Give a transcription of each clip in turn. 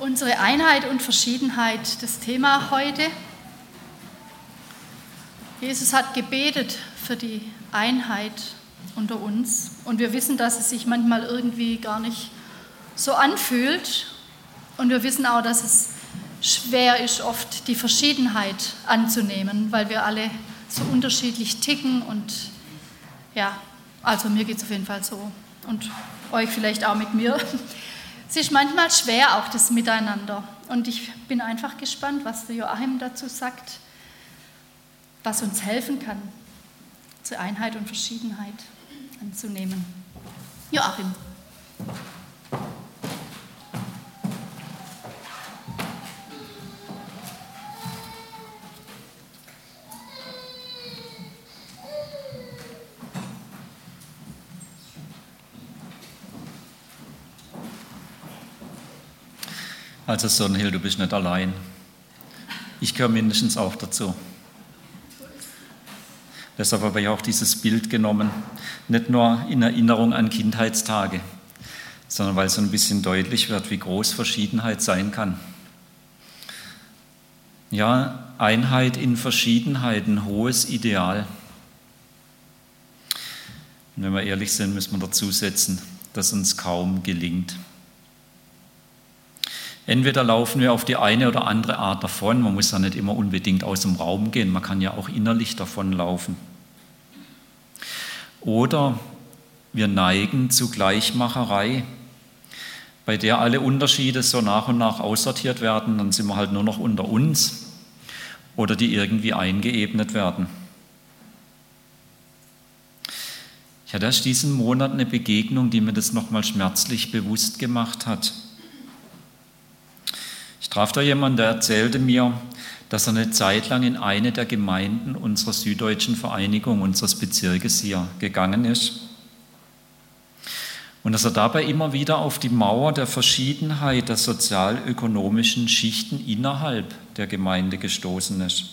Unsere Einheit und Verschiedenheit, das Thema heute. Jesus hat gebetet für die Einheit unter uns und wir wissen, dass es sich manchmal irgendwie gar nicht so anfühlt und wir wissen auch, dass es schwer ist, oft die Verschiedenheit anzunehmen, weil wir alle so unterschiedlich ticken und ja, also mir geht es auf jeden Fall so und euch vielleicht auch mit mir. Es ist manchmal schwer, auch das Miteinander. Und ich bin einfach gespannt, was der Joachim dazu sagt, was uns helfen kann, zur Einheit und Verschiedenheit anzunehmen. Joachim. Also Sonnenhill, du bist nicht allein. Ich gehöre mindestens auch dazu. Deshalb habe ich auch dieses Bild genommen, nicht nur in Erinnerung an Kindheitstage, sondern weil so ein bisschen deutlich wird, wie groß Verschiedenheit sein kann. Ja, Einheit in Verschiedenheit, ein hohes Ideal. Und wenn wir ehrlich sind, müssen wir dazu setzen, dass uns kaum gelingt. Entweder laufen wir auf die eine oder andere Art davon, man muss ja nicht immer unbedingt aus dem Raum gehen, man kann ja auch innerlich davonlaufen. Oder wir neigen zu Gleichmacherei, bei der alle Unterschiede so nach und nach aussortiert werden, dann sind wir halt nur noch unter uns oder die irgendwie eingeebnet werden. Ich hatte erst diesen Monat eine Begegnung, die mir das nochmal schmerzlich bewusst gemacht hat. Traf da jemanden, der erzählte mir, dass er eine Zeit lang in eine der Gemeinden unserer süddeutschen Vereinigung, unseres Bezirkes hier gegangen ist. Und dass er dabei immer wieder auf die Mauer der Verschiedenheit der sozialökonomischen Schichten innerhalb der Gemeinde gestoßen ist.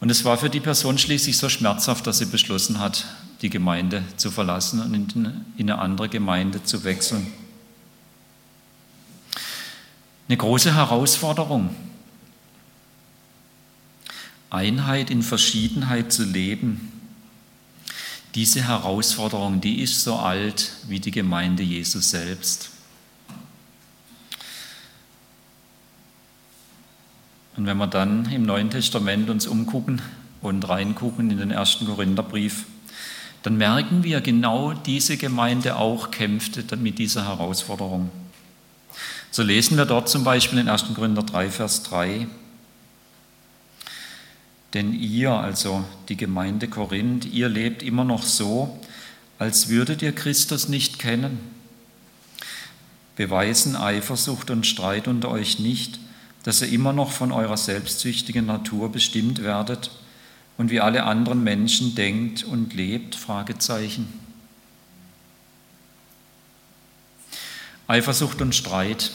Und es war für die Person schließlich so schmerzhaft, dass sie beschlossen hat, die Gemeinde zu verlassen und in eine andere Gemeinde zu wechseln. Eine große Herausforderung. Einheit in Verschiedenheit zu leben. Diese Herausforderung, die ist so alt wie die Gemeinde Jesus selbst. Und wenn wir dann im Neuen Testament uns umgucken und reingucken in den ersten Korintherbrief, dann merken wir, genau diese Gemeinde auch kämpfte mit dieser Herausforderung. So lesen wir dort zum Beispiel in 1. Korinther 3, Vers 3. Denn ihr, also die Gemeinde Korinth, ihr lebt immer noch so, als würdet ihr Christus nicht kennen. Beweisen Eifersucht und Streit unter euch nicht, dass ihr immer noch von eurer selbstsüchtigen Natur bestimmt werdet und wie alle anderen Menschen denkt und lebt? Eifersucht und Streit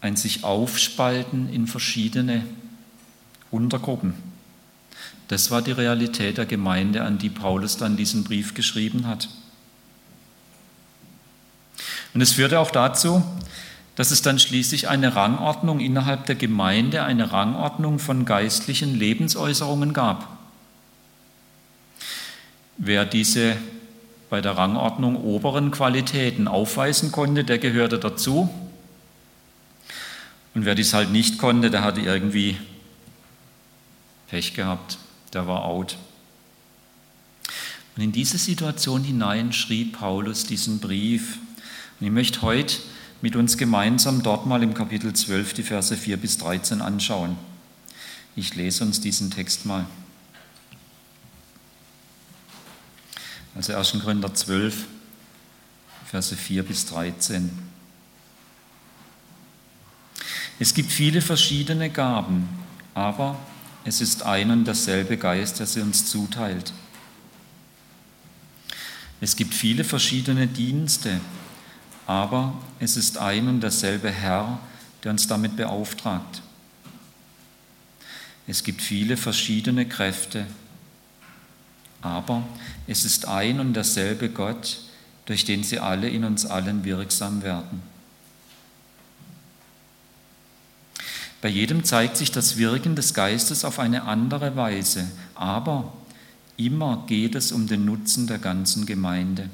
ein sich aufspalten in verschiedene Untergruppen. Das war die Realität der Gemeinde, an die Paulus dann diesen Brief geschrieben hat. Und es führte auch dazu, dass es dann schließlich eine Rangordnung innerhalb der Gemeinde, eine Rangordnung von geistlichen Lebensäußerungen gab. Wer diese bei der Rangordnung oberen Qualitäten aufweisen konnte, der gehörte dazu. Und wer dies halt nicht konnte, der hatte irgendwie Pech gehabt, der war out. Und in diese Situation hinein schrieb Paulus diesen Brief. Und ich möchte heute mit uns gemeinsam dort mal im Kapitel 12 die Verse 4 bis 13 anschauen. Ich lese uns diesen Text mal. Also 1. Korinther 12, Verse 4 bis 13. Es gibt viele verschiedene Gaben, aber es ist ein und derselbe Geist, der sie uns zuteilt. Es gibt viele verschiedene Dienste, aber es ist ein und derselbe Herr, der uns damit beauftragt. Es gibt viele verschiedene Kräfte, aber es ist ein und derselbe Gott, durch den sie alle in uns allen wirksam werden. Bei jedem zeigt sich das Wirken des Geistes auf eine andere Weise, aber immer geht es um den Nutzen der ganzen Gemeinde.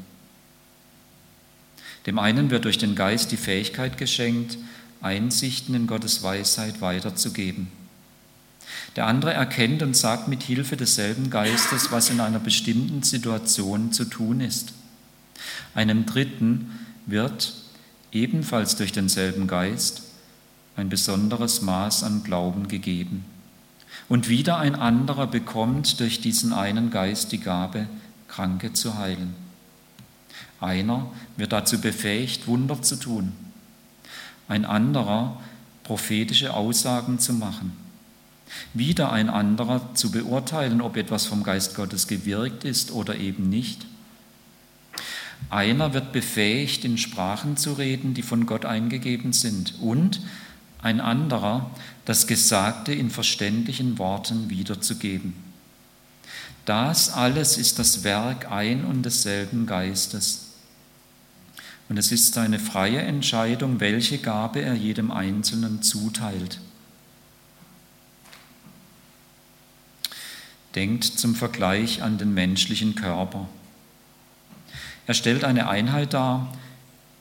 Dem einen wird durch den Geist die Fähigkeit geschenkt, Einsichten in Gottes Weisheit weiterzugeben. Der andere erkennt und sagt mit Hilfe desselben Geistes, was in einer bestimmten Situation zu tun ist. Einem Dritten wird, ebenfalls durch denselben Geist, ein besonderes Maß an Glauben gegeben. Und wieder ein anderer bekommt durch diesen einen Geist die Gabe, Kranke zu heilen. Einer wird dazu befähigt, Wunder zu tun. Ein anderer prophetische Aussagen zu machen. Wieder ein anderer zu beurteilen, ob etwas vom Geist Gottes gewirkt ist oder eben nicht. Einer wird befähigt, in Sprachen zu reden, die von Gott eingegeben sind. Und ein anderer, das Gesagte in verständlichen Worten wiederzugeben. Das alles ist das Werk ein und desselben Geistes. Und es ist seine freie Entscheidung, welche Gabe er jedem Einzelnen zuteilt. Denkt zum Vergleich an den menschlichen Körper. Er stellt eine Einheit dar,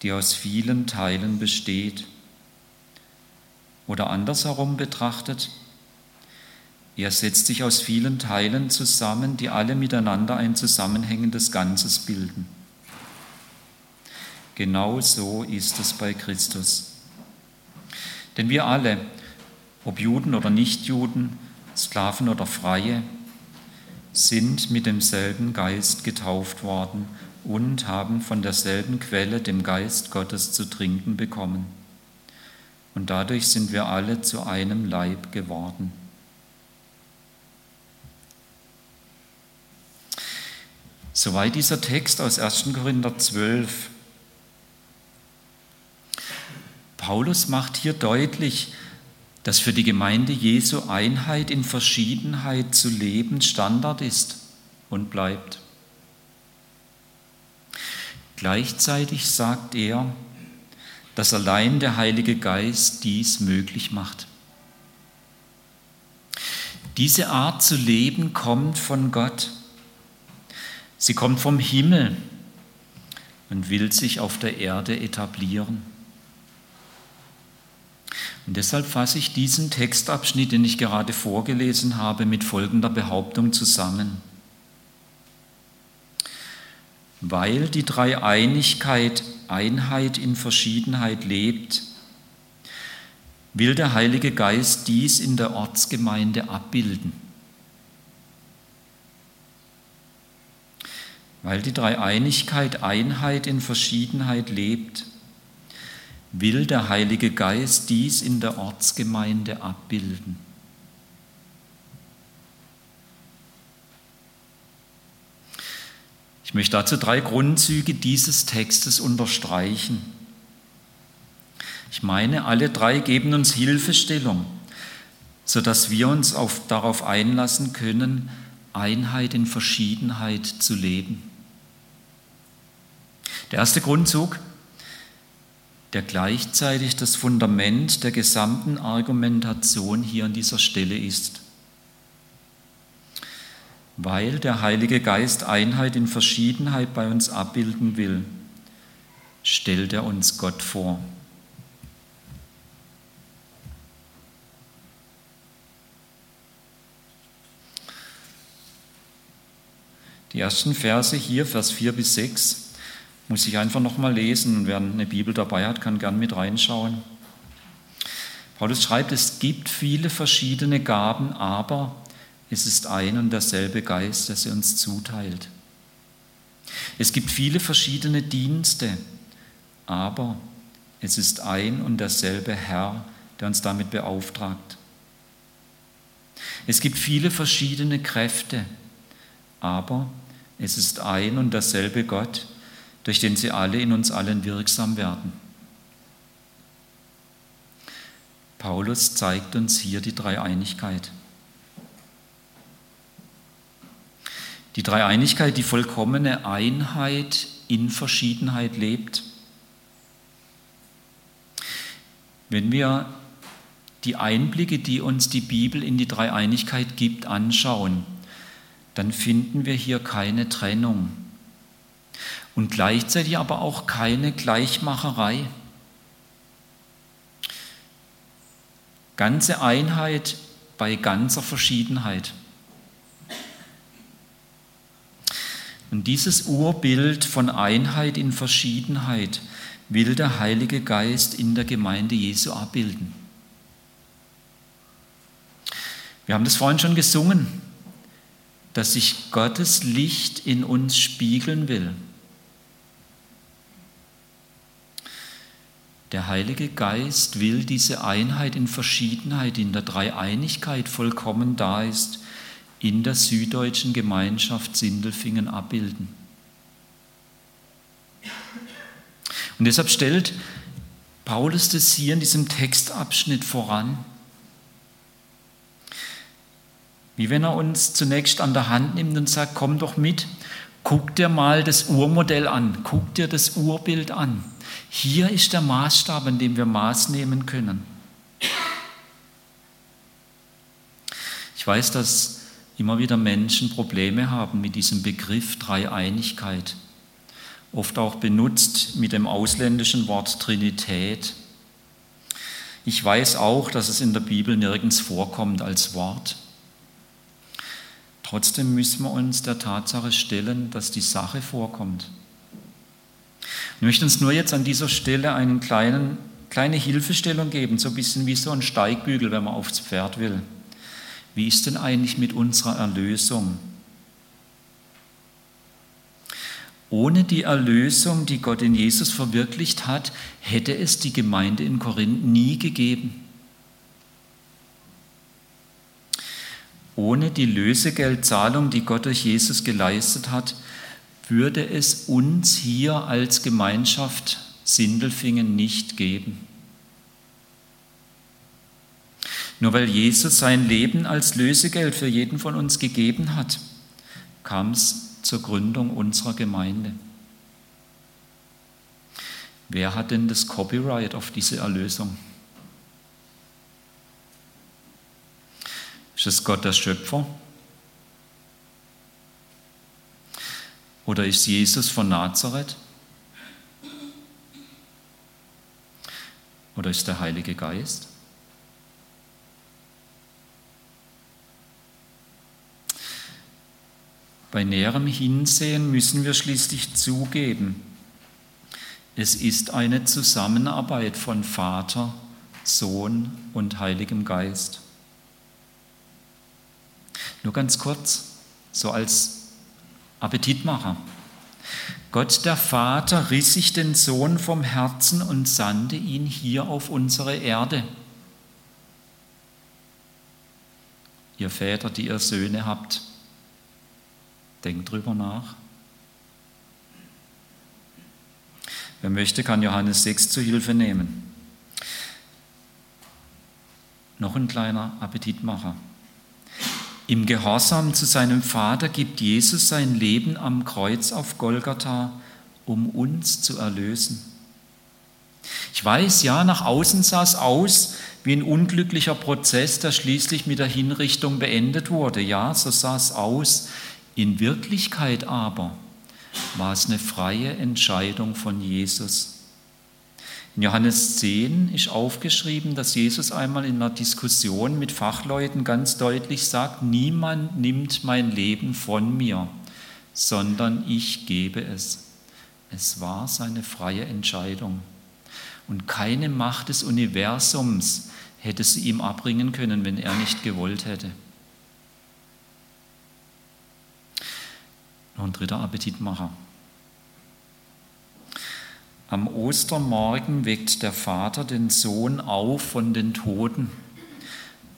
die aus vielen Teilen besteht. Oder andersherum betrachtet, er setzt sich aus vielen Teilen zusammen, die alle miteinander ein zusammenhängendes Ganzes bilden. Genau so ist es bei Christus. Denn wir alle, ob Juden oder Nichtjuden, Sklaven oder Freie, sind mit demselben Geist getauft worden und haben von derselben Quelle, dem Geist Gottes, zu trinken bekommen. Und dadurch sind wir alle zu einem Leib geworden. Soweit dieser Text aus 1. Korinther 12. Paulus macht hier deutlich, dass für die Gemeinde Jesu Einheit in Verschiedenheit zu leben Standard ist und bleibt. Gleichzeitig sagt er, dass allein der Heilige Geist dies möglich macht. Diese Art zu leben kommt von Gott. Sie kommt vom Himmel und will sich auf der Erde etablieren. Und deshalb fasse ich diesen Textabschnitt, den ich gerade vorgelesen habe, mit folgender Behauptung zusammen. Weil die Dreieinigkeit Einheit in Verschiedenheit lebt, will der Heilige Geist dies in der Ortsgemeinde abbilden. Weil die Dreieinigkeit Einheit in Verschiedenheit lebt, will der Heilige Geist dies in der Ortsgemeinde abbilden. Möchte dazu drei Grundzüge dieses Textes unterstreichen. Ich meine, alle drei geben uns Hilfestellung, sodass wir uns auf, darauf einlassen können, Einheit in Verschiedenheit zu leben. Der erste Grundzug, der gleichzeitig das Fundament der gesamten Argumentation hier an dieser Stelle ist. Weil der Heilige Geist Einheit in Verschiedenheit bei uns abbilden will, stellt er uns Gott vor. Die ersten Verse hier, Vers 4 bis 6, muss ich einfach nochmal lesen. Wer eine Bibel dabei hat, kann gern mit reinschauen. Paulus schreibt, es gibt viele verschiedene Gaben, aber es ist ein und derselbe Geist, der sie uns zuteilt. Es gibt viele verschiedene Dienste, aber es ist ein und derselbe Herr, der uns damit beauftragt. Es gibt viele verschiedene Kräfte, aber es ist ein und derselbe Gott, durch den sie alle in uns allen wirksam werden. Paulus zeigt uns hier die Dreieinigkeit. Die Dreieinigkeit, die vollkommene Einheit in Verschiedenheit lebt. Wenn wir die Einblicke, die uns die Bibel in die Dreieinigkeit gibt, anschauen, dann finden wir hier keine Trennung und gleichzeitig aber auch keine Gleichmacherei. Ganze Einheit bei ganzer Verschiedenheit. Und dieses Urbild von Einheit in Verschiedenheit will der Heilige Geist in der Gemeinde Jesu abbilden. Wir haben das vorhin schon gesungen, dass sich Gottes Licht in uns spiegeln will. Der Heilige Geist will diese Einheit in Verschiedenheit, in der Dreieinigkeit vollkommen da ist, in der süddeutschen Gemeinschaft Sindelfingen abbilden. Und deshalb stellt Paulus das hier in diesem Textabschnitt voran. Wie wenn er uns zunächst an der Hand nimmt und sagt, komm doch mit, guck dir mal das Urmodell an, guck dir das Urbild an. Hier ist der Maßstab, an dem wir Maß nehmen können. Ich weiß, dass immer wieder Menschen Probleme haben mit diesem Begriff Dreieinigkeit, oft auch benutzt mit dem ausländischen Wort Trinität. Ich weiß auch, dass es in der Bibel nirgends vorkommt als Wort. Trotzdem müssen wir uns der Tatsache stellen, dass die Sache vorkommt. Ich möchte uns nur jetzt an dieser Stelle eine kleine Hilfestellung geben, so ein bisschen wie so ein Steigbügel, wenn man aufs Pferd will. Wie ist denn eigentlich mit unserer Erlösung? Ohne die Erlösung, die Gott in Jesus verwirklicht hat, hätte es die Gemeinde in Korinth nie gegeben. Ohne die Lösegeldzahlung, die Gott durch Jesus geleistet hat, würde es uns hier als Gemeinschaft Sindelfingen nicht geben. Nur weil Jesus sein Leben als Lösegeld für jeden von uns gegeben hat, kam es zur Gründung unserer Gemeinde. Wer hat denn das Copyright auf diese Erlösung? Ist es Gott der Schöpfer? Oder ist Jesus von Nazareth? Oder ist der Heilige Geist? Bei näherem Hinsehen müssen wir schließlich zugeben, es ist eine Zusammenarbeit von Vater, Sohn und Heiligem Geist. Nur ganz kurz, so als Appetitmacher. Gott der Vater riss sich den Sohn vom Herzen und sandte ihn hier auf unsere Erde. Ihr Väter, die ihr Söhne habt, denkt drüber nach. Wer möchte, kann Johannes 6 zu Hilfe nehmen. Noch ein kleiner Appetitmacher. Im Gehorsam zu seinem Vater gibt Jesus sein Leben am Kreuz auf Golgatha, um uns zu erlösen. Ich weiß, ja, nach außen sah es aus wie ein unglücklicher Prozess, der schließlich mit der Hinrichtung beendet wurde. Ja, so sah es aus. In Wirklichkeit aber war es eine freie Entscheidung von Jesus. In Johannes 10 ist aufgeschrieben, dass Jesus einmal in einer Diskussion mit Fachleuten ganz deutlich sagt, niemand nimmt mein Leben von mir, sondern ich gebe es. Es war seine freie Entscheidung. Und keine Macht des Universums hätte sie ihm abbringen können, wenn er nicht gewollt hätte. Noch ein dritter Appetitmacher. Am Ostermorgen weckt der Vater den Sohn auf von den Toten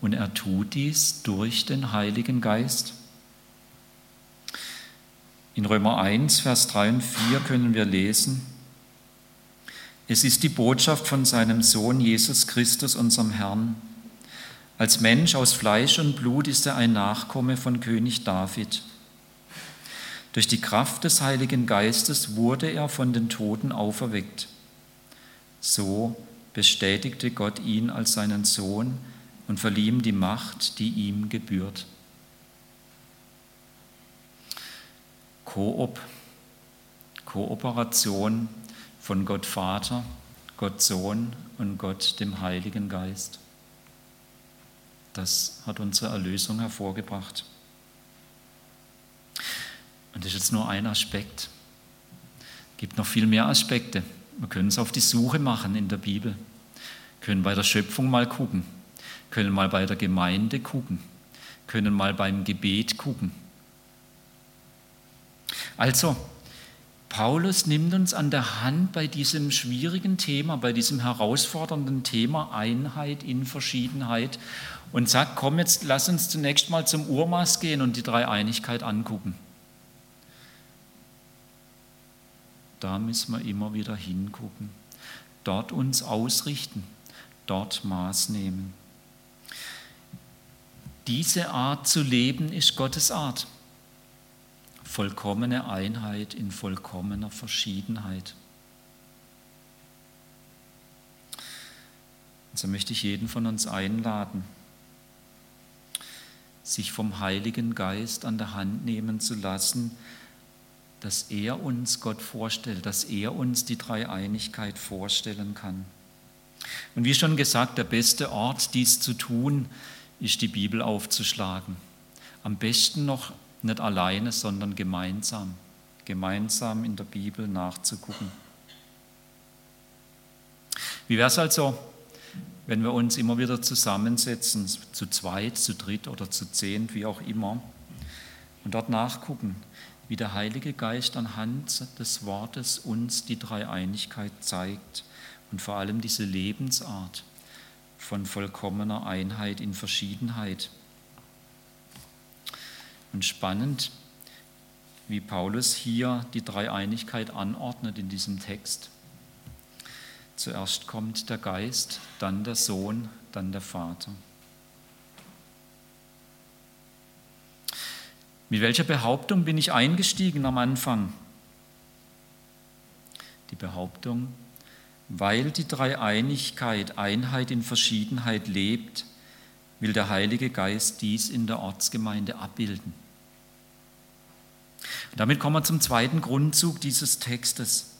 und er tut dies durch den Heiligen Geist. In Römer 1, Vers 3 und 4 können wir lesen, es ist die Botschaft von seinem Sohn Jesus Christus, unserem Herrn. Als Mensch aus Fleisch und Blut ist er ein Nachkomme von König David. Durch die Kraft des Heiligen Geistes wurde er von den Toten auferweckt. So bestätigte Gott ihn als seinen Sohn und verlieh ihm die Macht, die ihm gebührt. Koop, Kooperation von Gott Vater, Gott Sohn und Gott dem Heiligen Geist. Das hat unsere Erlösung hervorgebracht. Und das ist jetzt nur ein Aspekt. Es gibt noch viel mehr Aspekte. Wir können es auf die Suche machen in der Bibel. Wir können bei der Schöpfung mal gucken. Wir können mal bei der Gemeinde gucken. Wir können mal beim Gebet gucken. Also, Paulus nimmt uns an der Hand bei diesem schwierigen Thema, bei diesem herausfordernden Thema Einheit in Verschiedenheit und sagt, komm jetzt, lass uns zunächst mal zum Urmaß gehen und die Dreieinigkeit angucken. Da müssen wir immer wieder hingucken, dort uns ausrichten, dort Maß nehmen. Diese Art zu leben ist Gottes Art. Vollkommene Einheit in vollkommener Verschiedenheit. So möchte ich jeden von uns einladen, sich vom Heiligen Geist an der Hand nehmen zu lassen, dass er uns Gott vorstellt, dass er uns die Dreieinigkeit vorstellen kann. Und wie schon gesagt, der beste Ort, dies zu tun, ist die Bibel aufzuschlagen. Am besten noch nicht alleine, sondern gemeinsam, gemeinsam in der Bibel nachzugucken. Wie wäre es also, wenn wir uns immer wieder zusammensetzen, zu zweit, zu dritt oder zu zehn, wie auch immer, und dort nachgucken, wie der Heilige Geist anhand des Wortes uns die Dreieinigkeit zeigt und vor allem diese Lebensart von vollkommener Einheit in Verschiedenheit. Und spannend, wie Paulus hier die Dreieinigkeit anordnet in diesem Text. Zuerst kommt der Geist, dann der Sohn, dann der Vater. Mit welcher Behauptung bin ich eingestiegen am Anfang? Die Behauptung, weil die Dreieinigkeit, Einheit in Verschiedenheit lebt, will der Heilige Geist dies in der Ortsgemeinde abbilden. Und damit kommen wir zum zweiten Grundzug dieses Textes.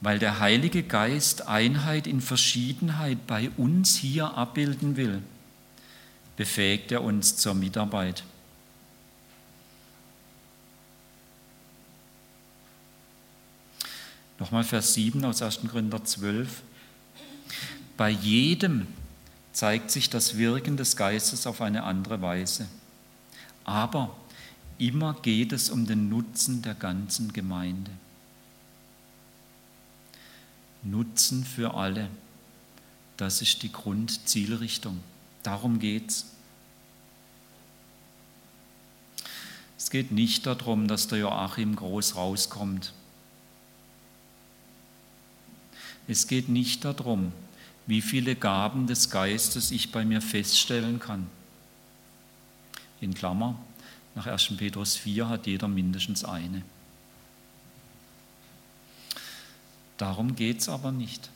Weil der Heilige Geist Einheit in Verschiedenheit bei uns hier abbilden will, befähigt er uns zur Mitarbeit. Nochmal Vers 7 aus 1. Korinther 12. Bei jedem zeigt sich das Wirken des Geistes auf eine andere Weise. Aber immer geht es um den Nutzen der ganzen Gemeinde. Nutzen für alle, das ist die Grundzielrichtung. Darum geht es. Es geht nicht darum, dass der Joachim groß rauskommt. Es geht nicht darum, wie viele Gaben des Geistes ich bei mir feststellen kann. In Klammer, nach 1. Petrus 4 hat jeder mindestens eine. Darum geht es aber nicht.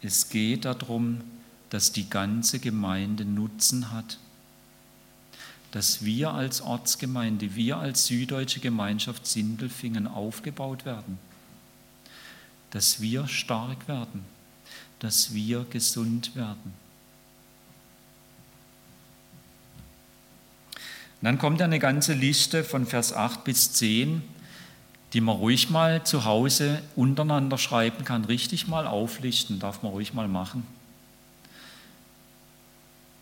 Es geht darum, dass die ganze Gemeinde Nutzen hat, dass wir als Ortsgemeinde, wir als süddeutsche Gemeinschaft Sindelfingen aufgebaut werden, dass wir stark werden, dass wir gesund werden. Dann kommt eine ganze Liste von Vers 8 bis 10, die man ruhig mal zu Hause untereinander schreiben kann, richtig mal auflichten, darf man ruhig mal machen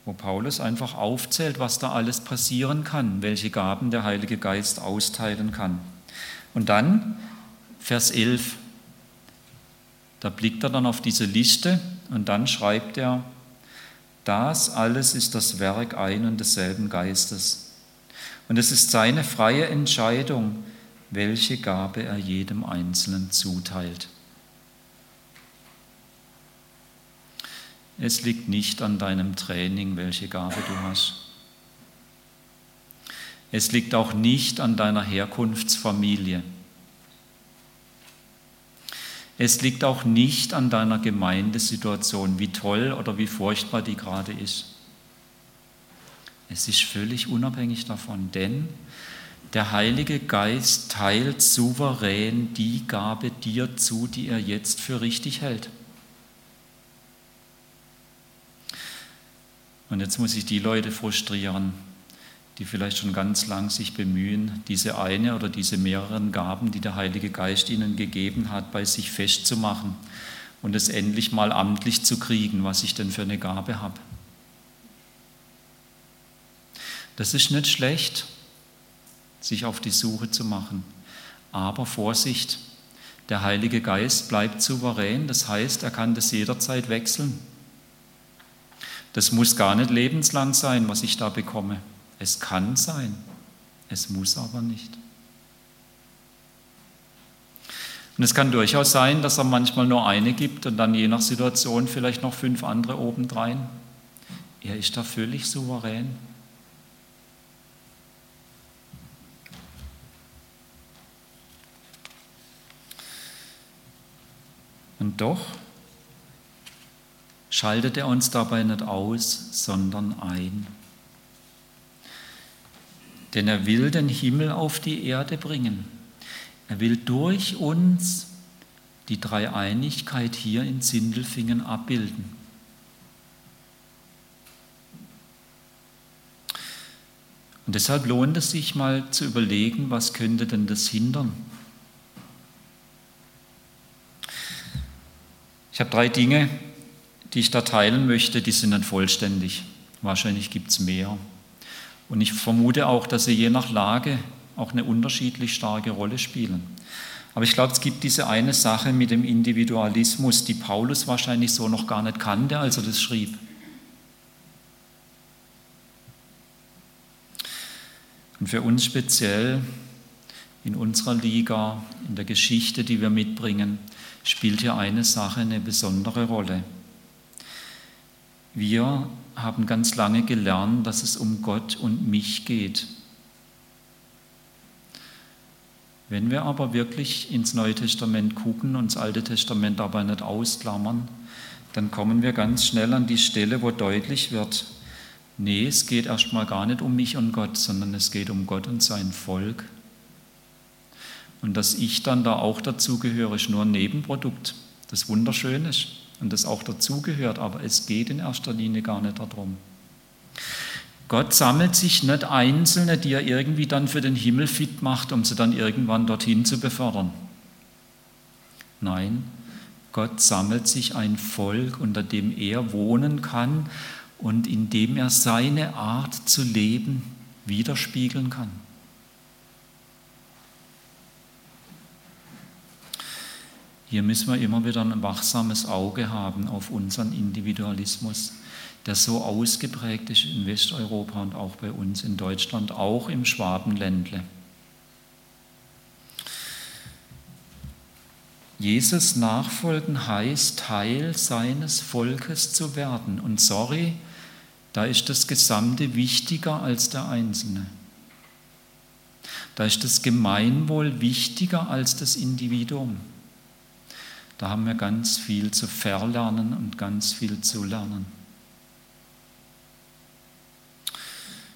wo Paulus einfach aufzählt, was da alles passieren kann, welche Gaben der Heilige Geist austeilen kann. Und dann Vers 11, da blickt er dann auf diese Liste und dann schreibt er, das alles ist das Werk ein und desselben Geistes. Und es ist seine freie Entscheidung, welche Gabe er jedem Einzelnen zuteilt. Es liegt nicht an deinem Training, welche Gabe du hast. Es liegt auch nicht an deiner Herkunftsfamilie. Es liegt auch nicht an deiner Gemeindesituation, wie toll oder wie furchtbar die gerade ist. Es ist völlig unabhängig davon, denn der Heilige Geist teilt souverän die Gabe dir zu, die er jetzt für richtig hält. Und jetzt muss ich die Leute frustrieren, die vielleicht schon ganz lang sich bemühen, diese eine oder diese mehreren Gaben, die der Heilige Geist ihnen gegeben hat, bei sich festzumachen und es endlich mal amtlich zu kriegen, was ich denn für eine Gabe habe. Das ist nicht schlecht, sich auf die Suche zu machen. Aber Vorsicht, der Heilige Geist bleibt souverän, das heißt, er kann das jederzeit wechseln. Das muss gar nicht lebenslang sein, was ich da bekomme. Es kann sein, es muss aber nicht. Und es kann durchaus sein, dass er manchmal nur eine gibt und dann je nach Situation vielleicht noch fünf andere obendrein. Er ist da völlig souverän. Und doch schaltet er uns dabei nicht aus, sondern ein. Denn er will den Himmel auf die Erde bringen. Er will durch uns die Dreieinigkeit hier in Sindelfingen abbilden. Und deshalb lohnt es sich mal zu überlegen, was könnte denn das hindern? Ich habe drei Dinge, die ich da teilen möchte, die sind dann vollständig. Wahrscheinlich gibt es mehr. Und ich vermute auch, dass sie je nach Lage auch eine unterschiedlich starke Rolle spielen. Aber ich glaube, es gibt diese eine Sache mit dem Individualismus, die Paulus wahrscheinlich so noch gar nicht kannte, als er das schrieb. Und für uns speziell in unserer Liga, in der Geschichte, die wir mitbringen, spielt hier eine Sache eine besondere Rolle. Wir haben ganz lange gelernt, dass es um Gott und mich geht. Wenn wir aber wirklich ins Neue Testament gucken und das Alte Testament aber nicht ausklammern, dann kommen wir ganz schnell an die Stelle, wo deutlich wird, nee, es geht erstmal gar nicht um mich und Gott, sondern es geht um Gott und sein Volk. Und dass ich dann da auch dazugehöre, ist nur ein Nebenprodukt, das wunderschön ist und das auch dazugehört, aber es geht in erster Linie gar nicht darum. Gott sammelt sich nicht Einzelne, die er irgendwie dann für den Himmel fit macht, um sie dann irgendwann dorthin zu befördern. Nein, Gott sammelt sich ein Volk, unter dem er wohnen kann und in dem er seine Art zu leben widerspiegeln kann. Hier müssen wir immer wieder ein wachsames Auge haben auf unseren Individualismus, der so ausgeprägt ist in Westeuropa und auch bei uns in Deutschland, auch im Schwabenländle. Jesus nachfolgen heißt, Teil seines Volkes zu werden. Und sorry, da ist das Gesamte wichtiger als der Einzelne. Da ist das Gemeinwohl wichtiger als das Individuum. Da haben wir ganz viel zu verlernen und ganz viel zu lernen.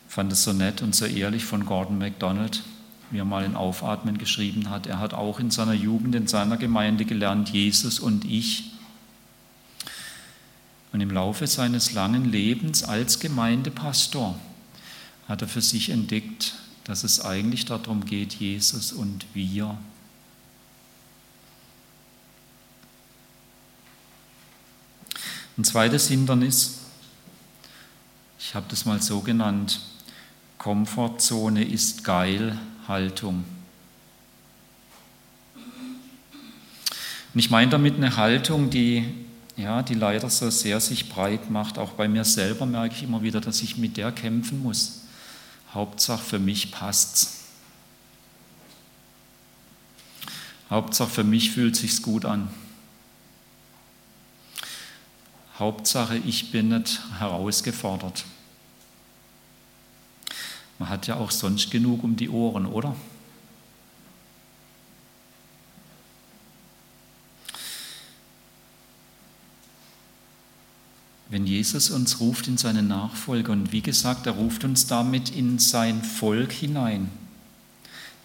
Ich fand es so nett und so ehrlich von Gordon MacDonald, wie er mal in Aufatmen geschrieben hat. Er hat auch in seiner Jugend in seiner Gemeinde gelernt, Jesus und ich. Und im Laufe seines langen Lebens als Gemeindepastor hat er für sich entdeckt, dass es eigentlich darum geht, Jesus und wir. Ein zweites Hindernis, ich habe das mal so genannt, Komfortzone ist geil Haltung. Und ich meine damit eine Haltung, die, ja, die leider so sehr sich breit macht. Auch bei mir selber merke ich immer wieder, dass ich mit der kämpfen muss. Hauptsache für mich passt's. Hauptsache für mich fühlt sich's gut an. Hauptsache, ich bin nicht herausgefordert. Man hat ja auch sonst genug um die Ohren, oder? Wenn Jesus uns ruft in seine Nachfolge, und wie gesagt, er ruft uns damit in sein Volk hinein,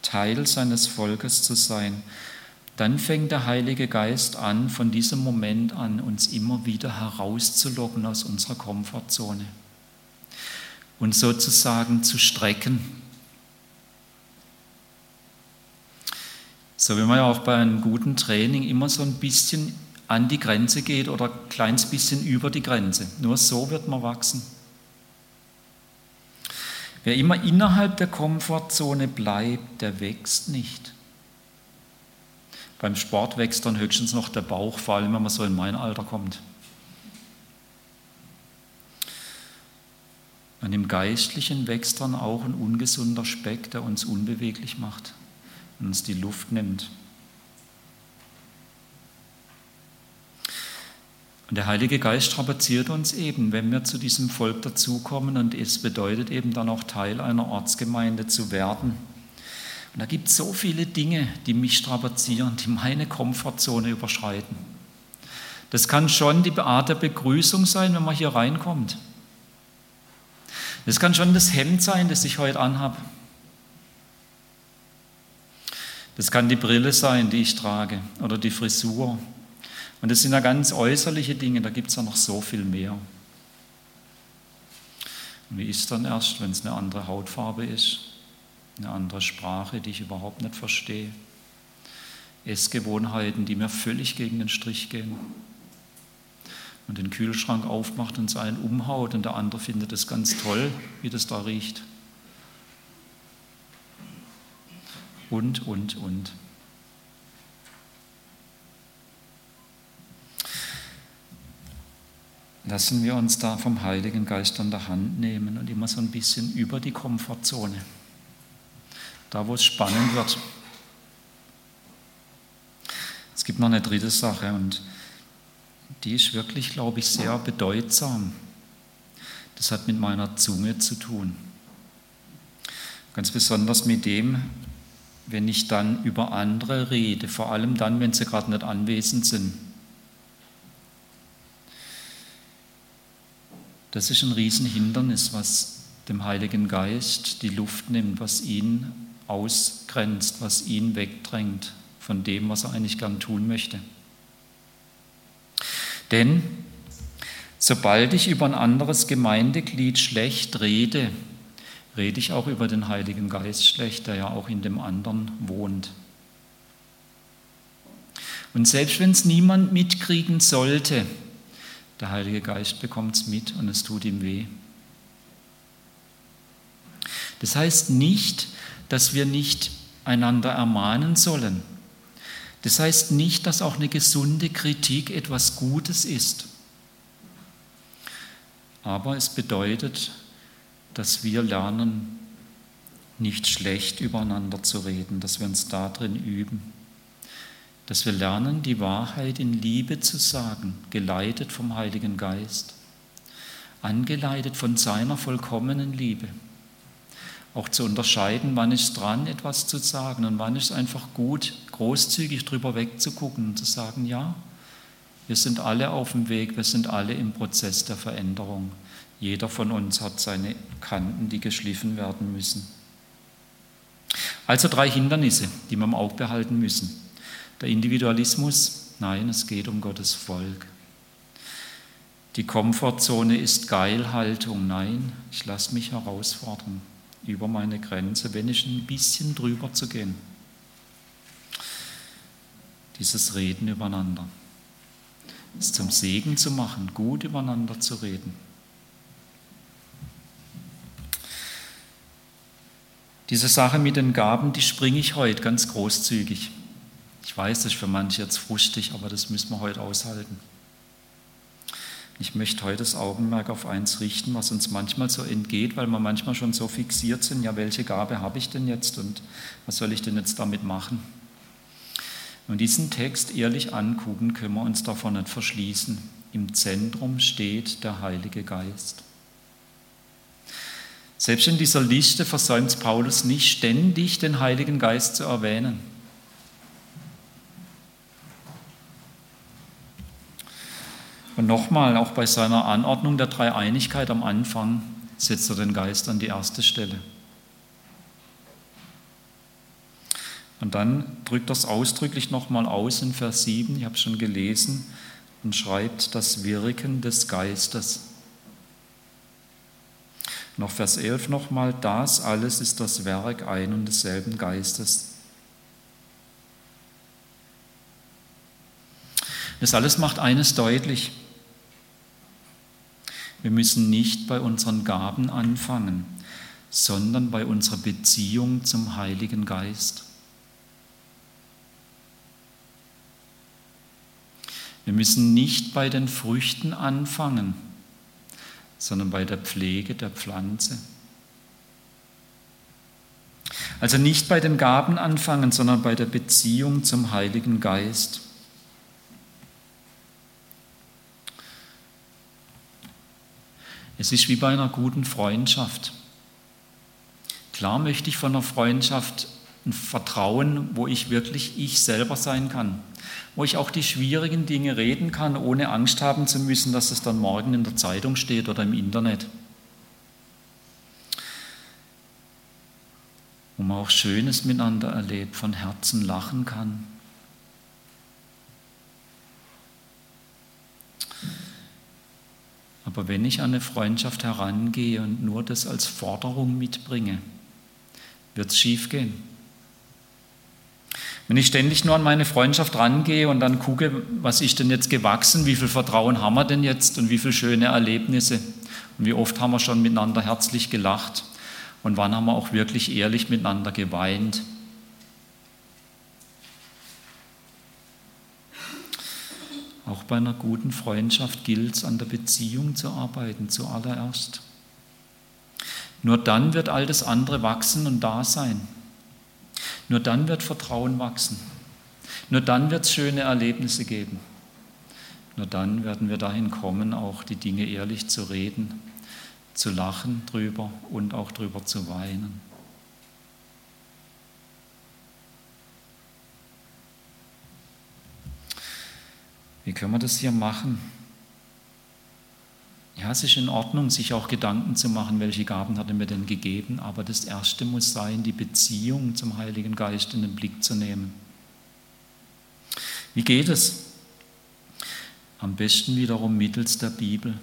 Teil seines Volkes zu sein, dann fängt der Heilige Geist an, von diesem Moment an uns immer wieder herauszulocken aus unserer Komfortzone und sozusagen zu strecken. So wie man ja auch bei einem guten Training immer so ein bisschen an die Grenze geht oder ein kleines bisschen über die Grenze. Nur so wird man wachsen. Wer immer innerhalb der Komfortzone bleibt, der wächst nicht. Beim Sport wächst dann höchstens noch der Bauch, vor allem wenn man so in mein Alter kommt. Und im Geistlichen wächst dann auch ein ungesunder Speck, der uns unbeweglich macht und uns die Luft nimmt. Und der Heilige Geist strapaziert uns eben, wenn wir zu diesem Volk dazukommen und es bedeutet eben dann auch Teil einer Ortsgemeinde zu werden. Und da gibt es so viele Dinge, die mich strapazieren, die meine Komfortzone überschreiten. Das kann schon die Art der Begrüßung sein, wenn man hier reinkommt. Das kann schon das Hemd sein, das ich heute anhabe. Das kann die Brille sein, die ich trage, oder die Frisur und das sind ja ganz äußerliche Dinge, da gibt es ja noch so viel mehr. Und wie ist dann erst, wenn es eine andere Hautfarbe ist, eine andere Sprache, die ich überhaupt nicht verstehe, Essgewohnheiten, die mir völlig gegen den Strich gehen und den Kühlschrank aufmacht und seinen umhaut und der andere findet es ganz toll, wie das da riecht. Und, und, und. Lassen wir uns da vom Heiligen Geist an der Hand nehmen und immer so ein bisschen über die Komfortzone, da wo es spannend wird. Es gibt noch eine dritte Sache und die ist wirklich, glaube ich, sehr bedeutsam. Das hat mit meiner Zunge zu tun. Ganz besonders mit dem, wenn ich dann über andere rede, vor allem dann, wenn sie gerade nicht anwesend sind. Das ist ein Riesenhindernis, was dem Heiligen Geist die Luft nimmt, was ihn ausgrenzt, was ihn wegdrängt von dem, was er eigentlich gern tun möchte. Denn sobald ich über ein anderes Gemeindeglied schlecht rede, rede ich auch über den Heiligen Geist schlecht, der ja auch in dem anderen wohnt. Und selbst wenn es niemand mitkriegen sollte, der Heilige Geist bekommt es mit und es tut ihm weh. Das heißt nicht, dass wir nicht einander ermahnen sollen. Das heißt nicht, dass auch eine gesunde Kritik etwas Gutes ist. Aber es bedeutet, dass wir lernen, nicht schlecht übereinander zu reden, dass wir uns darin üben dass wir lernen, die Wahrheit in Liebe zu sagen, geleitet vom Heiligen Geist, angeleitet von seiner vollkommenen Liebe. Auch zu unterscheiden, wann ist dran, etwas zu sagen und wann ist einfach gut, großzügig drüber wegzugucken und zu sagen, ja, wir sind alle auf dem Weg, wir sind alle im Prozess der Veränderung. Jeder von uns hat seine Kanten, die geschliffen werden müssen. Also drei Hindernisse, die wir im Auge behalten müssen. Der Individualismus, nein, es geht um Gottes Volk. Die Komfortzone ist Geilhaltung, nein, ich lasse mich herausfordern, über meine Grenze, wenn ich ein bisschen drüber zu gehen. Dieses Reden übereinander. Es zum Segen zu machen, gut übereinander zu reden. Diese Sache mit den Gaben, die springe ich heute ganz großzügig. Ich weiß, das ist für manche jetzt frustig, aber das müssen wir heute aushalten. Ich möchte heute das Augenmerk auf eins richten, was uns manchmal so entgeht, weil wir manchmal schon so fixiert sind, ja, welche Gabe habe ich denn jetzt und was soll ich denn jetzt damit machen? Und diesen Text ehrlich angucken, können wir uns davon nicht verschließen. Im Zentrum steht der Heilige Geist. Selbst in dieser Liste versäumt Paulus nicht ständig den Heiligen Geist zu erwähnen. Und nochmal, auch bei seiner Anordnung der Dreieinigkeit am Anfang setzt er den Geist an die erste Stelle. Und dann drückt er es ausdrücklich nochmal aus in Vers 7, ich habe es schon gelesen, und schreibt das Wirken des Geistes. Noch Vers 11 nochmal, das alles ist das Werk ein und desselben Geistes. Das alles macht eines deutlich. Wir müssen nicht bei unseren Gaben anfangen, sondern bei unserer Beziehung zum Heiligen Geist. Wir müssen nicht bei den Früchten anfangen, sondern bei der Pflege der Pflanze. Also nicht bei den Gaben anfangen, sondern bei der Beziehung zum Heiligen Geist. Es ist wie bei einer guten Freundschaft. Klar möchte ich von einer Freundschaft ein Vertrauen, wo ich wirklich ich selber sein kann, wo ich auch die schwierigen Dinge reden kann, ohne Angst haben zu müssen, dass es dann morgen in der Zeitung steht oder im Internet. Wo man auch Schönes miteinander erlebt, von Herzen lachen kann. Aber wenn ich an eine Freundschaft herangehe und nur das als Forderung mitbringe, wird es schiefgehen. Wenn ich ständig nur an meine Freundschaft rangehe und dann gucke, was ist denn jetzt gewachsen, wie viel Vertrauen haben wir denn jetzt und wie viele schöne Erlebnisse und wie oft haben wir schon miteinander herzlich gelacht und wann haben wir auch wirklich ehrlich miteinander geweint, Auch bei einer guten Freundschaft gilt es, an der Beziehung zu arbeiten, zuallererst. Nur dann wird all das andere wachsen und da sein. Nur dann wird Vertrauen wachsen. Nur dann wird es schöne Erlebnisse geben. Nur dann werden wir dahin kommen, auch die Dinge ehrlich zu reden, zu lachen drüber und auch drüber zu weinen. Wie können wir das hier machen? Ja, es ist in Ordnung, sich auch Gedanken zu machen, welche Gaben hat er mir denn gegeben, aber das Erste muss sein, die Beziehung zum Heiligen Geist in den Blick zu nehmen. Wie geht es? Am besten wiederum mittels der Bibel.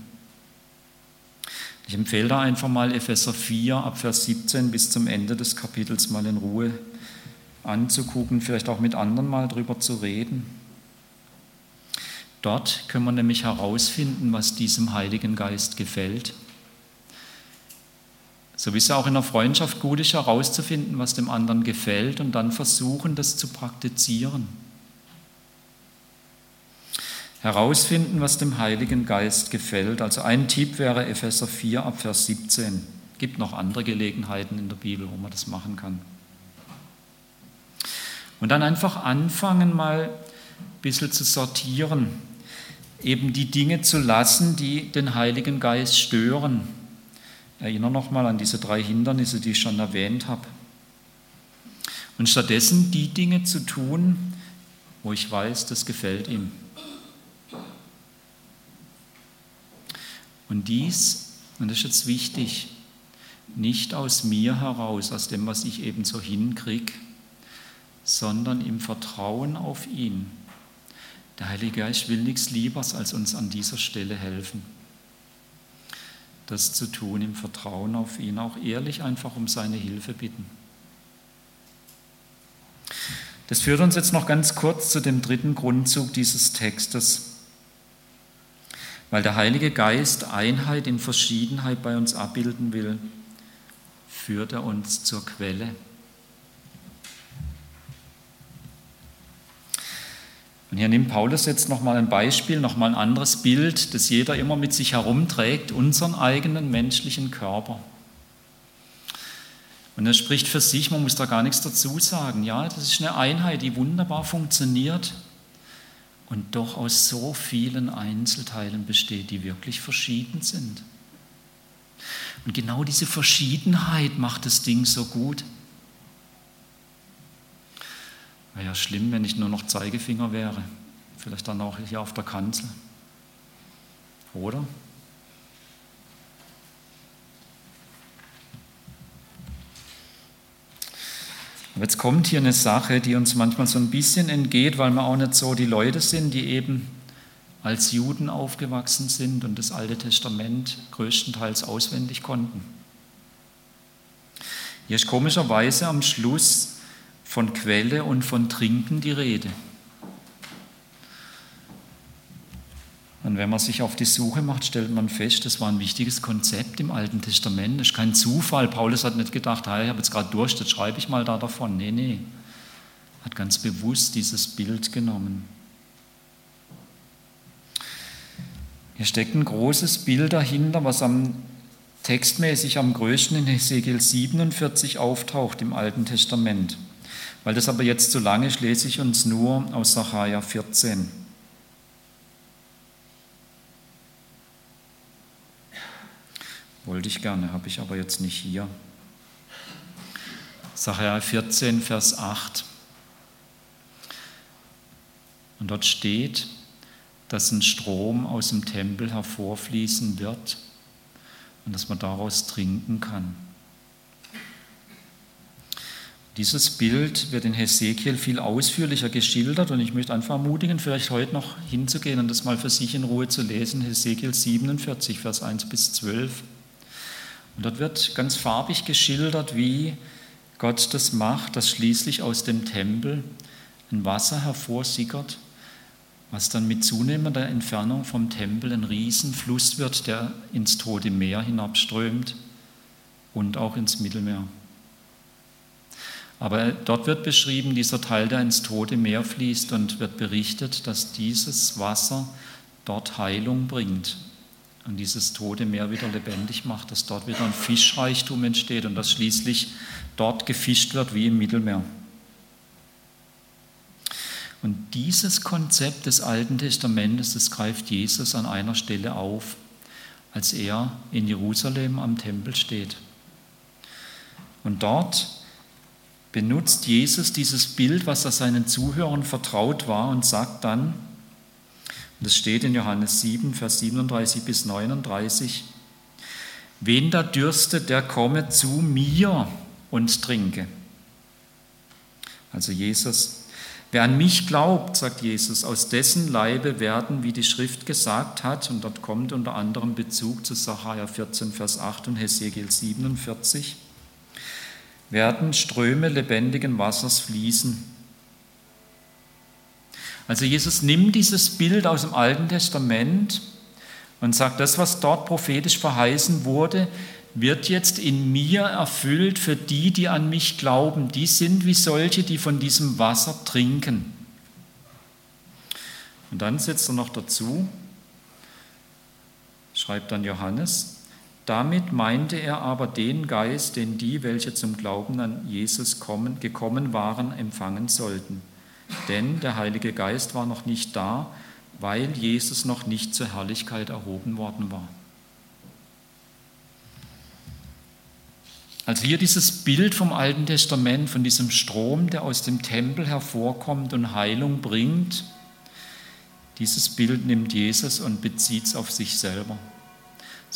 Ich empfehle da einfach mal Epheser 4 ab Vers 17 bis zum Ende des Kapitels mal in Ruhe anzugucken, vielleicht auch mit anderen mal drüber zu reden. Dort können wir nämlich herausfinden, was diesem Heiligen Geist gefällt. So wie es auch in der Freundschaft gut ist, herauszufinden, was dem anderen gefällt und dann versuchen, das zu praktizieren. Herausfinden, was dem Heiligen Geist gefällt. Also ein Tipp wäre Epheser 4 ab Vers 17. Es gibt noch andere Gelegenheiten in der Bibel, wo man das machen kann. Und dann einfach anfangen, mal ein bisschen zu sortieren eben die Dinge zu lassen, die den Heiligen Geist stören. Erinnere nochmal an diese drei Hindernisse, die ich schon erwähnt habe. Und stattdessen die Dinge zu tun, wo ich weiß, das gefällt ihm. Und dies, und das ist jetzt wichtig, nicht aus mir heraus, aus dem, was ich eben so hinkriege, sondern im Vertrauen auf ihn der Heilige Geist will nichts Liebers, als uns an dieser Stelle helfen. Das zu tun im Vertrauen auf ihn, auch ehrlich einfach um seine Hilfe bitten. Das führt uns jetzt noch ganz kurz zu dem dritten Grundzug dieses Textes. Weil der Heilige Geist Einheit in Verschiedenheit bei uns abbilden will, führt er uns zur Quelle. Und hier nimmt Paulus jetzt nochmal ein Beispiel, nochmal ein anderes Bild, das jeder immer mit sich herumträgt, unseren eigenen menschlichen Körper. Und er spricht für sich, man muss da gar nichts dazu sagen. Ja, das ist eine Einheit, die wunderbar funktioniert und doch aus so vielen Einzelteilen besteht, die wirklich verschieden sind. Und genau diese Verschiedenheit macht das Ding so gut. Wäre ja schlimm, wenn ich nur noch Zeigefinger wäre. Vielleicht dann auch hier auf der Kanzel. Oder? Aber jetzt kommt hier eine Sache, die uns manchmal so ein bisschen entgeht, weil wir auch nicht so die Leute sind, die eben als Juden aufgewachsen sind und das Alte Testament größtenteils auswendig konnten. Hier ist komischerweise am Schluss von Quelle und von Trinken die Rede. Und wenn man sich auf die Suche macht, stellt man fest, das war ein wichtiges Konzept im Alten Testament. Das ist kein Zufall. Paulus hat nicht gedacht, hey, ich habe jetzt gerade Durst, jetzt schreibe ich mal da davon. Nee, nee. Hat ganz bewusst dieses Bild genommen. Hier steckt ein großes Bild dahinter, was am textmäßig am größten in Hesekiel 47 auftaucht im Alten Testament. Weil das aber jetzt zu lange ist, lese ich uns nur aus Sacharja 14. Wollte ich gerne, habe ich aber jetzt nicht hier. Sacharja 14, Vers 8. Und dort steht, dass ein Strom aus dem Tempel hervorfließen wird und dass man daraus trinken kann. Dieses Bild wird in Hesekiel viel ausführlicher geschildert und ich möchte einfach ermutigen, vielleicht heute noch hinzugehen und das mal für sich in Ruhe zu lesen. Hesekiel 47, Vers 1 bis 12. Und dort wird ganz farbig geschildert, wie Gott das macht, dass schließlich aus dem Tempel ein Wasser hervorsickert, was dann mit zunehmender Entfernung vom Tempel ein Riesenfluss wird, der ins Tote Meer hinabströmt und auch ins Mittelmeer. Aber dort wird beschrieben, dieser Teil, der ins Tote Meer fließt und wird berichtet, dass dieses Wasser dort Heilung bringt und dieses tote Meer wieder lebendig macht, dass dort wieder ein Fischreichtum entsteht und dass schließlich dort gefischt wird wie im Mittelmeer. Und dieses Konzept des Alten Testamentes, das greift Jesus an einer Stelle auf, als er in Jerusalem am Tempel steht. Und dort benutzt Jesus dieses Bild, was er seinen Zuhörern vertraut war, und sagt dann, das steht in Johannes 7, Vers 37 bis 39. Wen da dürstet, der komme zu mir und trinke. Also Jesus. Wer an mich glaubt, sagt Jesus, aus dessen Leibe werden, wie die Schrift gesagt hat, und dort kommt unter anderem Bezug zu Sacharja 14, Vers 8 und Hesekiel 47, werden Ströme lebendigen Wassers fließen also Jesus nimmt dieses Bild aus dem Alten Testament und sagt, das, was dort prophetisch verheißen wurde, wird jetzt in mir erfüllt für die, die an mich glauben. Die sind wie solche, die von diesem Wasser trinken. Und dann setzt er noch dazu, schreibt dann Johannes, damit meinte er aber den Geist, den die, welche zum Glauben an Jesus kommen, gekommen waren, empfangen sollten denn der Heilige Geist war noch nicht da, weil Jesus noch nicht zur Herrlichkeit erhoben worden war. Also hier dieses Bild vom Alten Testament, von diesem Strom, der aus dem Tempel hervorkommt und Heilung bringt, dieses Bild nimmt Jesus und bezieht es auf sich selber.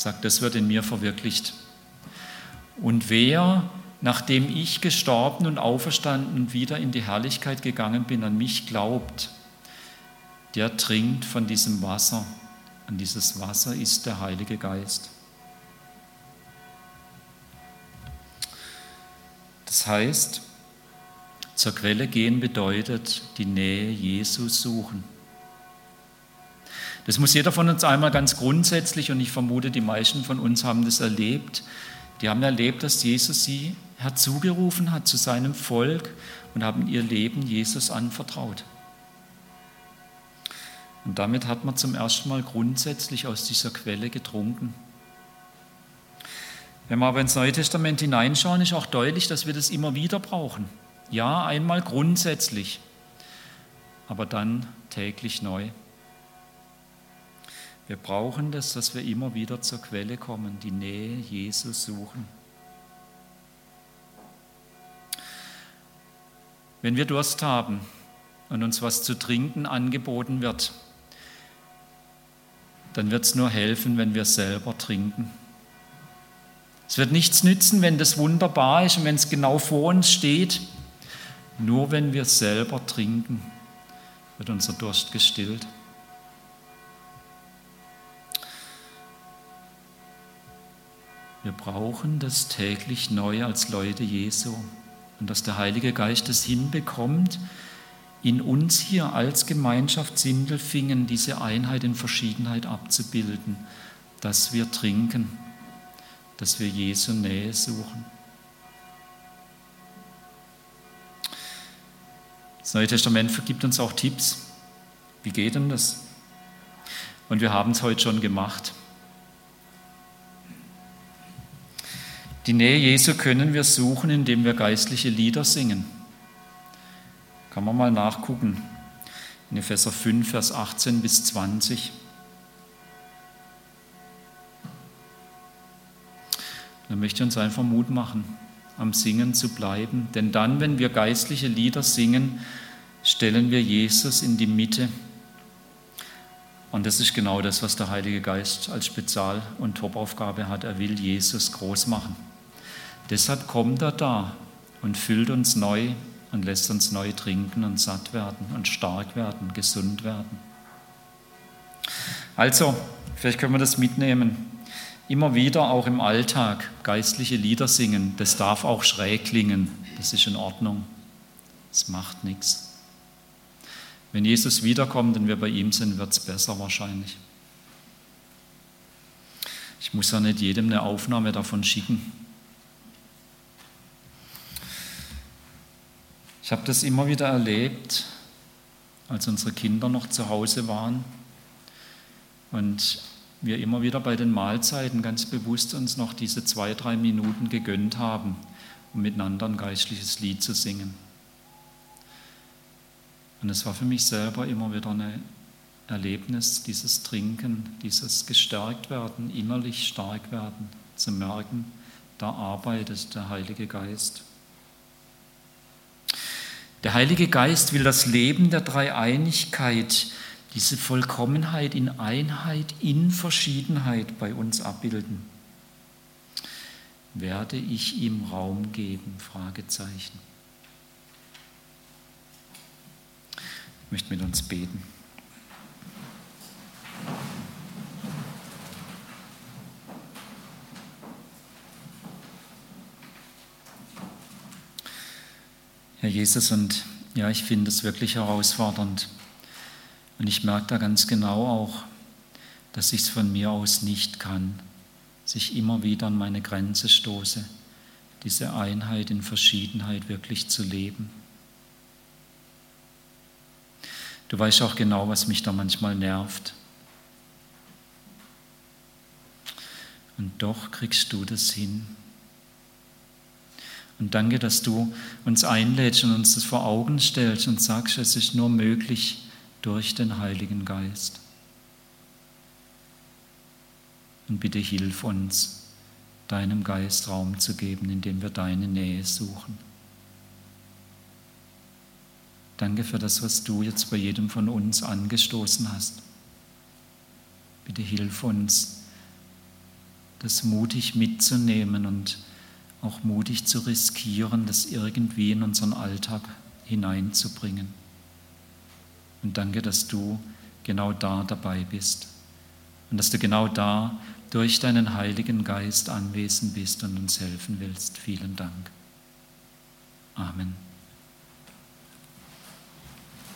Sagt, das wird in mir verwirklicht. Und wer nachdem ich gestorben und auferstanden und wieder in die Herrlichkeit gegangen bin, an mich glaubt, der trinkt von diesem Wasser. Und dieses Wasser ist der Heilige Geist. Das heißt, zur Quelle gehen bedeutet die Nähe Jesus suchen. Das muss jeder von uns einmal ganz grundsätzlich, und ich vermute, die meisten von uns haben das erlebt, die haben erlebt, dass Jesus sie herzugerufen hat zu seinem Volk und haben ihr Leben Jesus anvertraut. Und damit hat man zum ersten Mal grundsätzlich aus dieser Quelle getrunken. Wenn wir aber ins Neue Testament hineinschauen, ist auch deutlich, dass wir das immer wieder brauchen. Ja, einmal grundsätzlich, aber dann täglich neu. Wir brauchen das, dass wir immer wieder zur Quelle kommen, die Nähe Jesus suchen. Wenn wir Durst haben und uns was zu trinken angeboten wird, dann wird es nur helfen, wenn wir selber trinken. Es wird nichts nützen, wenn das wunderbar ist und wenn es genau vor uns steht. Nur wenn wir selber trinken, wird unser Durst gestillt. Wir brauchen das täglich neu als Leute Jesu und dass der Heilige Geist es hinbekommt, in uns hier als Gemeinschaft Sindelfingen diese Einheit in Verschiedenheit abzubilden, dass wir trinken, dass wir Jesu Nähe suchen. Das Neue Testament vergibt uns auch Tipps. Wie geht denn das? Und wir haben es heute schon gemacht. Die Nähe Jesu können wir suchen, indem wir geistliche Lieder singen. Kann man mal nachgucken. In Epheser 5, Vers 18 bis 20. Da möchte ich uns einfach Mut machen, am Singen zu bleiben. Denn dann, wenn wir geistliche Lieder singen, stellen wir Jesus in die Mitte. Und das ist genau das, was der Heilige Geist als Spezial- und Topaufgabe hat. Er will Jesus groß machen. Deshalb kommt er da und füllt uns neu und lässt uns neu trinken und satt werden und stark werden, gesund werden. Also, vielleicht können wir das mitnehmen. Immer wieder auch im Alltag geistliche Lieder singen. Das darf auch schräg klingen. Das ist in Ordnung. Es macht nichts. Wenn Jesus wiederkommt und wir bei ihm sind, wird es besser wahrscheinlich. Ich muss ja nicht jedem eine Aufnahme davon schicken. Ich habe das immer wieder erlebt, als unsere Kinder noch zu Hause waren und wir immer wieder bei den Mahlzeiten ganz bewusst uns noch diese zwei, drei Minuten gegönnt haben, um miteinander ein geistliches Lied zu singen. Und es war für mich selber immer wieder ein Erlebnis, dieses Trinken, dieses gestärkt werden, innerlich stark werden, zu merken, da arbeitet der Heilige Geist. Der Heilige Geist will das Leben der Dreieinigkeit, diese Vollkommenheit in Einheit, in Verschiedenheit bei uns abbilden. Werde ich ihm Raum geben? Fragezeichen. Ich möchte mit uns beten. Herr Jesus, und ja, ich finde es wirklich herausfordernd. Und ich merke da ganz genau auch, dass ich es von mir aus nicht kann, sich immer wieder an meine Grenze stoße, diese Einheit in Verschiedenheit wirklich zu leben. Du weißt auch genau, was mich da manchmal nervt. Und doch kriegst du das hin. Und danke, dass du uns einlädst und uns das vor Augen stellst und sagst, es ist nur möglich durch den Heiligen Geist. Und bitte hilf uns, deinem Geist Raum zu geben, indem wir deine Nähe suchen. Danke für das, was du jetzt bei jedem von uns angestoßen hast. Bitte hilf uns, das mutig mitzunehmen und auch mutig zu riskieren, das irgendwie in unseren Alltag hineinzubringen. Und danke, dass du genau da dabei bist und dass du genau da durch deinen Heiligen Geist anwesend bist und uns helfen willst. Vielen Dank. Amen.